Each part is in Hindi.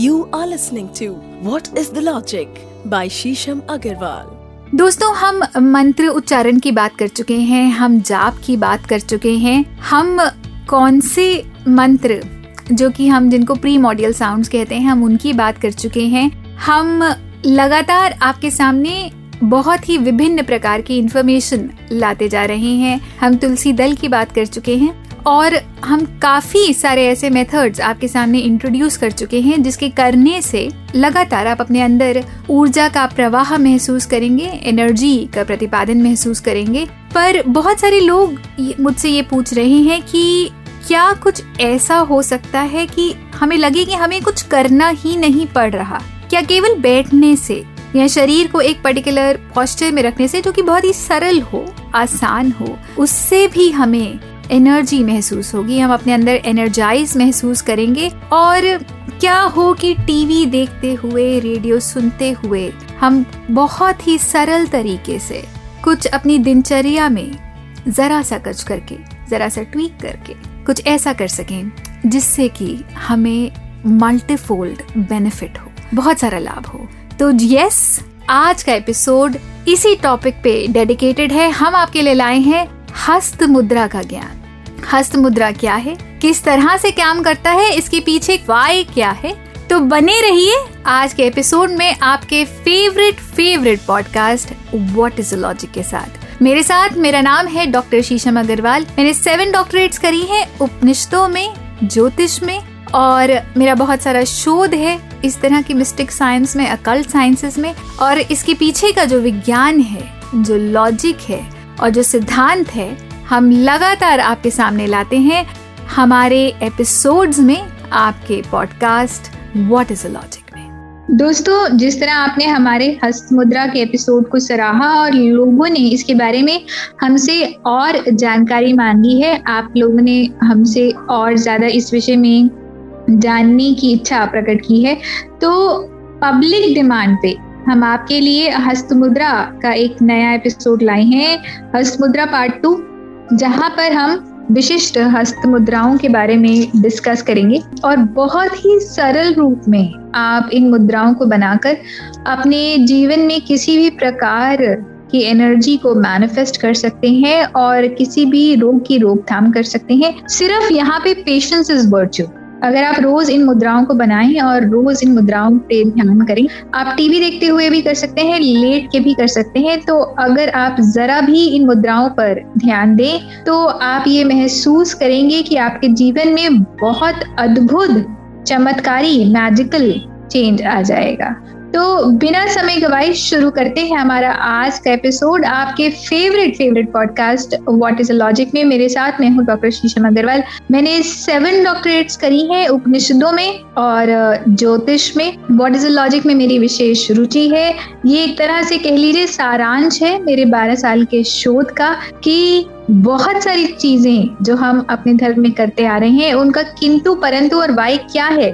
You are listening to What is the Logic by Shisham Agarwal. दोस्तों, हम मंत्र उच्चारण की बात कर चुके हैं, हम जाप की बात कर चुके हैं। हम कौन से मंत्र, जो कि हम जिनको प्री मॉड्यूल साउंड्स कहते हैं, हम उनकी बात कर चुके हैं। हम लगातार आपके सामने बहुत ही विभिन्न प्रकार की इंफॉर्मेशन लाते जा रहे हैं। हम तुलसी दल की बात कर चुके हैं। और हम काफ़ी सारे ऐसे मेथड्स आपके सामने इंट्रोड्यूस कर चुके हैं, जिसके करने से लगातार आप अपने अंदर ऊर्जा का प्रवाह महसूस करेंगे एनर्जी का प्रतिपादन महसूस करेंगे। पर बहुत सारे लोग मुझसे ये पूछ रहे हैं कि क्या कुछ ऐसा हो सकता है कि हमें लगे कि हमें कुछ करना ही नहीं पड़ रहा। क्या केवल बैठने से या शरीर को एक पर्टिकुलर पॉस्चर में रखने से, जो कि बहुत ही सरल हो, आसान हो, उससे भी हमें एनर्जी महसूस होगी, हम अपने अंदर एनर्जाइज महसूस करेंगे। और क्या हो कि टीवी देखते हुए रेडियो सुनते हुए, हम बहुत ही सरल तरीके से कुछ अपनी दिनचर्या में जरा सा कच करके, जरा सा ट्वीक करके कुछ ऐसा कर सकें, जिससे कि हमें मल्टीफोल्ड बेनिफिट हो, बहुत सारा लाभ हो। तो यस आज का एपिसोड इसी टॉपिक पे डेडिकेटेड है। हम आपके लिए लाए हैं हस्त मुद्रा का ज्ञान। हस्त मुद्रा क्या है? किस तरह से काम करता है? इसके पीछे वाय क्या है? तो बने रहिए आज के एपिसोड में आपके favourite favourite podcast what is logic के साथ। मेरे साथ मेरा नाम है डॉक्टर शीशम अग्रवाल। मैंने सेवन डॉक्टरेट्स करी हैं उपनिषदों में, ज्योतिष में, और मेरा बहुत सारा शोध है इस तरह की मिस्टिक साइंस में अकल्ट साइंसेस में, और इसके पीछे का जो विज्ञान है, जो लॉजिक है, और जो सिद्धांत है हम लगातार आपके सामने लाते हैं हमारे एपिसोड्स में आपके podcast what is a logic में। दोस्तों, जिस तरह आपने हमारे हस्त मुद्रा के एपिसोड को सराहा और लोगों ने इसके बारे में हमसे और जानकारी मांगी है, आप लोगों ने हमसे और ज़्यादा इस विषय में जानने की इच्छा प्रकट की है तो पब्लिक डिमांड पे हम आपके लिए हस्त मुद्रा का एक नया एपिसोड लाए हैं। हस्त मुद्रा पार्ट टू जहाँ पर हम विशिष्ट हस्त मुद्राओं के बारे में डिस्कस करेंगे और बहुत ही सरल रूप में आप इन मुद्राओं को बनाकर अपने जीवन में किसी भी प्रकार की एनर्जी को मैनिफेस्ट कर सकते हैं और किसी भी रोग की रोकथाम कर सकते हैं। सिर्फ़ यहाँ पे पेशेंस इज़ वर्च्यू अगर आप रोज इन मुद्राओं को बनाएँ और रोज इन मुद्राओं पे ध्यान करें, आप टीवी देखते हुए भी कर सकते हैं, लेट के भी कर सकते हैं। तो अगर आप जरा भी इन मुद्राओं पर ध्यान दें तो आप ये महसूस करेंगे कि आपके जीवन में बहुत अद्भुत, चमत्कारी मैजिकल चेंज आ जाएगा। तो बिना समय गवाए शुरू करते हैं हमारा आज का एपिसोड आपके favourite favourite podcast what is a logic में मेरे साथ मैं हूँ डॉक्टर शीशम अग्रवाल मैंने सेवन डॉक्टरेट्स करी हैं उपनिषदों में और ज्योतिष में। व्हाट इज़ अ लॉजिक में मेरी विशेष रुचि है। ये एक तरह से कह लीजिए सारांश है मेरे बारह साल के शोध का कि बहुत सारी चीज़ें जो हम अपने धर्म में करते आ रहे हैं, उनका किंतु परंतु और वाई क्या है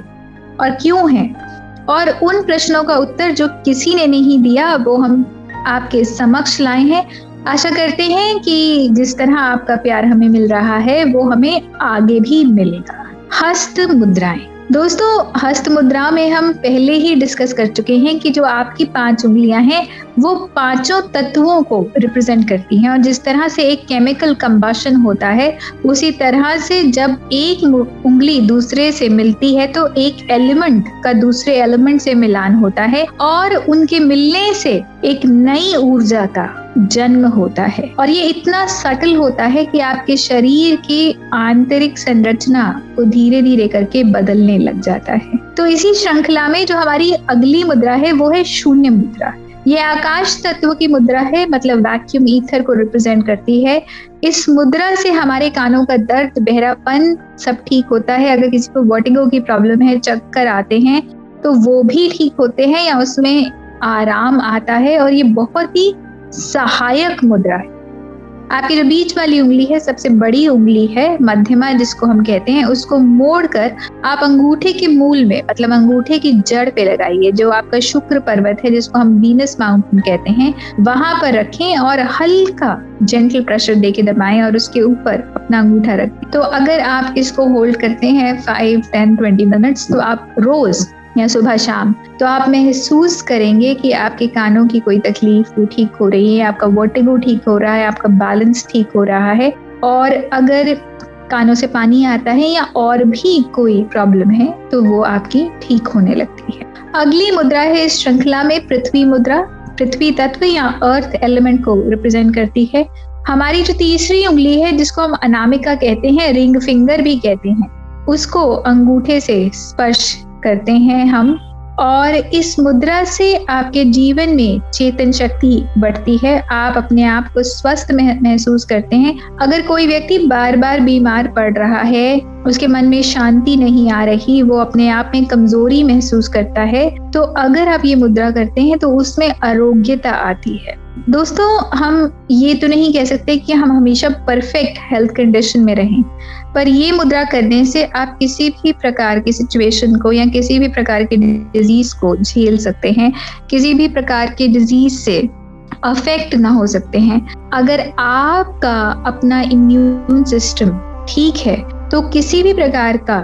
और क्यों है? और उन प्रश्नों का उत्तर जो किसी ने नहीं दिया, वो हम आपके समक्ष लाए हैं। आशा करते हैं कि जिस तरह आपका प्यार हमें मिल रहा है, वो हमें आगे भी मिलेगा। हस्त मुद्राएँ। दोस्तों, हस्त मुद्रा में हम पहले ही डिस्कस कर चुके हैं कि जो आपकी पाँच उंगलियाँ हैं, वो पाँचों तत्वों को रिप्रेजेंट करती हैं और जिस तरह से एक केमिकल कंबाशन होता है, उसी तरह से जब एक उंगली दूसरे से मिलती है तो एक एलिमेंट का दूसरे एलिमेंट से मिलान होता है और उनके मिलने से एक नई ऊर्जा का जन्म होता है। और ये इतना सटल होता है कि आपके शरीर की आंतरिक संरचना को धीरे धीरे करके बदलने लग जाता है। तो इसी श्रृंखला में जो हमारी अगली मुद्रा है, वो है शून्य मुद्रा। ये आकाश तत्व की मुद्रा है मतलब वैक्यूम ईथर को रिप्रेजेंट करती है। इस मुद्रा से हमारे कानों का दर्द, बहरापन सब ठीक होता है। अगर किसी को वर्टिगो की प्रॉब्लम है, चक्कर आते हैं तो वो भी ठीक होते हैं या उसमें आराम आता है। और ये बहुत ही सहायक मुद्रा। है आपकी जो बीच वाली उंगली है, सबसे बड़ी उंगली है, मध्यमा, जिसको हम कहते हैं, उसको मोड़कर आप अंगूठे के मूल में मतलब अंगूठे की जड़ पे लगाइए, जो आपका शुक्र पर्वत है, जिसको हम वीनस माउंटेन कहते हैं, वहाँ पर रखें और हल्का जेंटल प्रेशर दे के दबाएँ और उसके ऊपर अपना अंगूठा रखें। तो अगर आप इसको होल्ड करते हैं फाइव टेन ट्वेंटी मिनट्स तो आप रोज या सुबह शाम तो आप महसूस करेंगे कि आपके कानों की कोई तकलीफ़ वो ठीक हो रही है, आपका वर्टिगो ठीक हो रहा है, आपका बैलेंस ठीक हो रहा है, और अगर कानों से पानी आता है या और भी कोई प्रॉब्लम है तो वो आपकी ठीक होने लगती है। अगली मुद्रा है इस श्रृंखला में पृथ्वी मुद्रा। पृथ्वी तत्व या अर्थ एलिमेंट को रिप्रेजेंट करती है। हमारी जो तीसरी उंगली है, जिसको हम अनामिका कहते हैं रिंग फिंगर भी कहते हैं, उसको अंगूठे से स्पर्श करते हैं हम। और इस मुद्रा से आपके जीवन में चेतन शक्ति बढ़ती है। आप अपने आप को स्वस्थ महसूस करते हैं। अगर कोई व्यक्ति बार बार बीमार पड़ रहा है, उसके मन में शांति नहीं आ रही, वो अपने आप में कमज़ोरी महसूस करता है तो अगर आप ये मुद्रा करते हैं तो उसमें आरोग्यता आती है। दोस्तों, हम ये तो नहीं कह सकते कि हम हमेशा परफेक्ट हेल्थ कंडीशन में रहें। पर ये मुद्रा करने से आप किसी भी प्रकार की सिचुएशन को या किसी भी प्रकार के डिज़ीज़ को झेल सकते हैं। किसी भी प्रकार के डिज़ीज़ से अफेक्ट ना हो सकते हैं। अगर आपका अपना इम्यून सिस्टम ठीक है तो किसी भी प्रकार का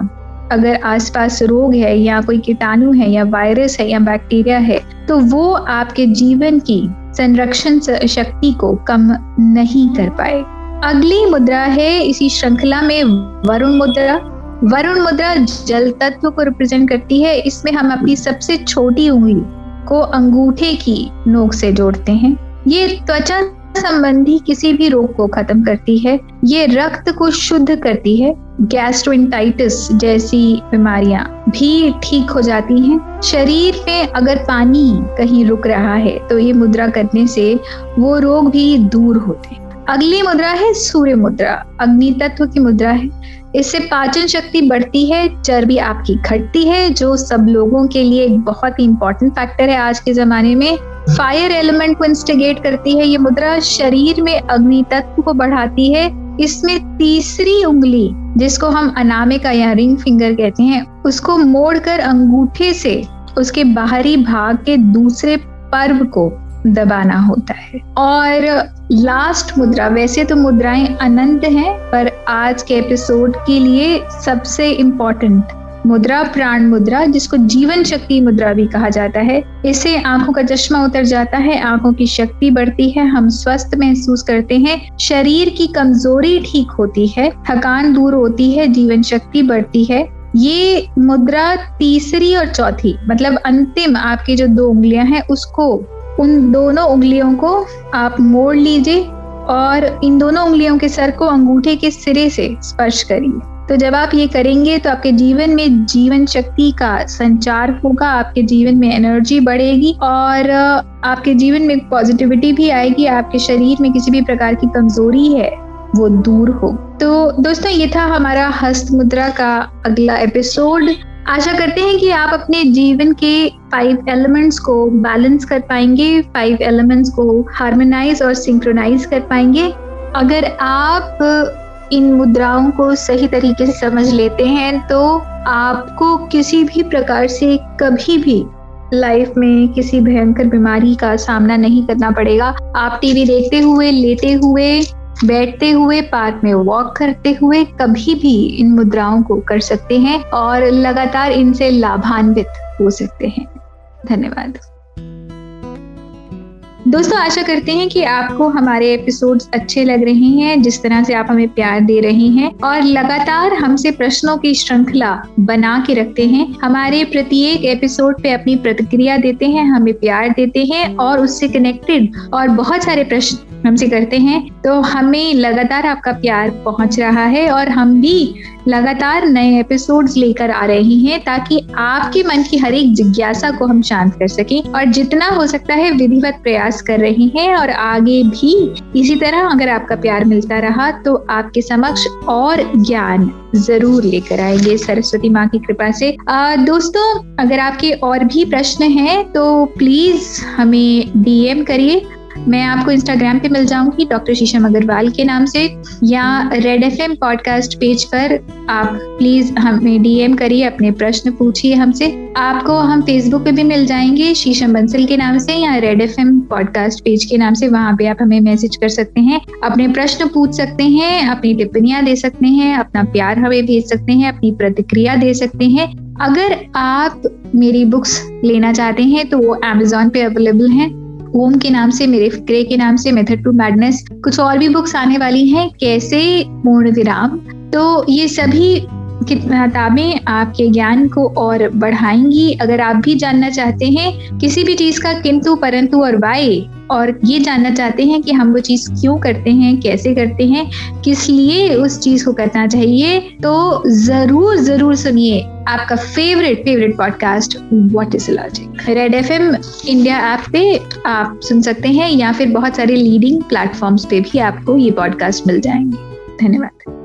अगर आसपास रोग है या कोई कीटाणु है या वायरस है या बैक्टीरिया है तो वो आपके जीवन की संरक्षण शक्ति को कम नहीं कर पाए। अगली मुद्रा है इसी श्रृंखला में वरुण मुद्रा। वरुण मुद्रा जल तत्व को रिप्रेजेंट करती है। इसमें हम अपनी सबसे छोटी उंगली को अंगूठे की नोक से जोड़ते हैं। ये त्वचा संबंधी किसी भी रोग को खत्म करती है। ये रक्त को शुद्ध करती है। गैस्ट्रोइंटाइटिस जैसी बीमारियाँ भी ठीक हो जाती हैं। शरीर में अगर पानी कहीं रुक रहा है तो ये मुद्रा करने से वो रोग भी दूर होते हैं। अगली मुद्रा है, सूर्य मुद्रा। अग्नि तत्व की मुद्रा है। इससे पाचन शक्ति बढ़ती है चर्बी आपकी घटती है, जो सब लोगों के लिए एक बहुत ही इंपॉर्टेंट फैक्टर है आज के जमाने में। फायर एलिमेंट को इंस्टिगेट करती है ये मुद्रा। शरीर में अग्नि तत्व को बढ़ाती है। इसमें तीसरी उंगली, जिसको हम अनामिका या रिंग फिंगर कहते हैं, उसको मोड़कर अंगूठे से उसके बाहरी भाग के दूसरे पर्व को दबाना होता है। और लास्ट मुद्रा, वैसे तो मुद्राएँ अनंत हैं, पर आज के एपिसोड के लिए सबसे इम्पोर्टेंट मुद्रा, प्राण मुद्रा, जिसको जीवन शक्ति मुद्रा भी कहा जाता है इससे आँखों का चश्मा उतर जाता है, आँखों की शक्ति बढ़ती है, हम स्वस्थ महसूस करते हैं, शरीर की कमज़ोरी ठीक होती है, थकान दूर होती है, जीवन शक्ति बढ़ती है। ये मुद्रा तीसरी और चौथी मतलब अंतिम आपकी जो दो उंगलियाँ हैं, उसको उन दोनों उंगलियों को आप मोड़ लीजिए और इन दोनों उंगलियों के सर को अंगूठे के सिरे से स्पर्श करिए। तो जब आप ये करेंगे तो आपके जीवन में जीवन शक्ति का संचार होगा, आपके जीवन में एनर्जी बढ़ेगी और आपके जीवन में पॉजिटिविटी भी आएगी, आपके शरीर में किसी भी प्रकार की कमज़ोरी है, वो दूर हो। तो दोस्तों, ये था हमारा हस्त मुद्रा का अगला एपिसोड। आशा करते हैं कि आप अपने जीवन के फाइव एलिमेंट्स को बैलेंस कर पाएँगे फाइव एलिमेंट्स को हार्मोनाइज और सिंक्रोनाइज कर पाएँगे। अगर आप इन मुद्राओं को सही तरीके से समझ लेते हैं तो आपको किसी भी प्रकार से कभी भी लाइफ में किसी भयंकर बीमारी का सामना नहीं करना पड़ेगा। आप टीवी देखते हुए, लेते हुए बैठते हुए, पार्क में वॉक करते हुए कभी भी इन मुद्राओं को कर सकते हैं और लगातार इनसे लाभान्वित हो सकते हैं। धन्यवाद। दोस्तों, आशा करते हैं कि आपको हमारे एपिसोड्स अच्छे लग रहे हैं, जिस तरह से आप हमें प्यार दे रहे हैं और लगातार हमसे प्रश्नों की श्रृंखला बना के रखते हैं। हमारे प्रत्येक एपिसोड पे अपनी प्रतिक्रिया देते हैं, हमें प्यार देते हैं और उससे कनेक्टेड और बहुत सारे प्रश्न हमसे करते हैं तो हमें लगातार आपका प्यार पहुँच रहा है और हम भी लगातार नए एपिसोड्स लेकर आ रहे हैं ताकि आपके मन की हर एक जिज्ञासा को हम शांत कर सकें और जितना हो सकता है विधिवत प्रयास कर रहे हैं और आगे भी। इसी तरह अगर आपका प्यार मिलता रहा तो आपके समक्ष और ज्ञान ज़रूर लेकर आएँगे। सरस्वती माँ की कृपा से। आ, दोस्तों अगर आपके और भी प्रश्न हैं तो प्लीज़ हमें डीएम करिए। मैं आपको इंस्टाग्राम पे मिल जाऊँगी डॉक्टर शीशम अग्रवाल के नाम से, या Red F M podcast page पर आप प्लीज़ हमें डीएम करिए, अपने प्रश्न पूछिए हमसे। आपको हम फेसबुक पे भी मिल जाएँगे शीशम बंसल के नाम से, या Red F M podcast page के नाम से, वहाँ पे आप हमें मैसेज कर सकते हैं, अपने प्रश्न पूछ सकते हैं, अपनी टिप्पणियाँ दे सकते हैं, अपना प्यार हमें भेज सकते हैं, अपनी प्रतिक्रिया दे सकते हैं। अगर आप मेरी बुक्स लेना चाहते हैं तो वो अमेजोन पे अवेलेबल हैं। ओम के नाम से, मेरे फिक्रे के नाम से, मेथड टू मैडनेस, कुछ और भी बुक्स आने वाली हैं, कैसे पूर्ण विराम तो ये सभी किताबें आपके ज्ञान को और बढ़ाएँगी। अगर आप भी जानना चाहते हैं किसी भी चीज़ का, किंतु, परंतु और वाई, और ये जानना चाहते हैं कि हम वो चीज़ क्यों करते हैं, कैसे करते हैं, किस लिए उस चीज़ को करना चाहिए तो ज़रूर ज़रूर सुनिए आपका favourite favourite podcast what is logic Red F M India app पे आप सुन सकते हैं, या फिर बहुत सारे लीडिंग प्लेटफॉर्म्स पे भी आपको ये पॉडकास्ट मिल जाएँगे। धन्यवाद।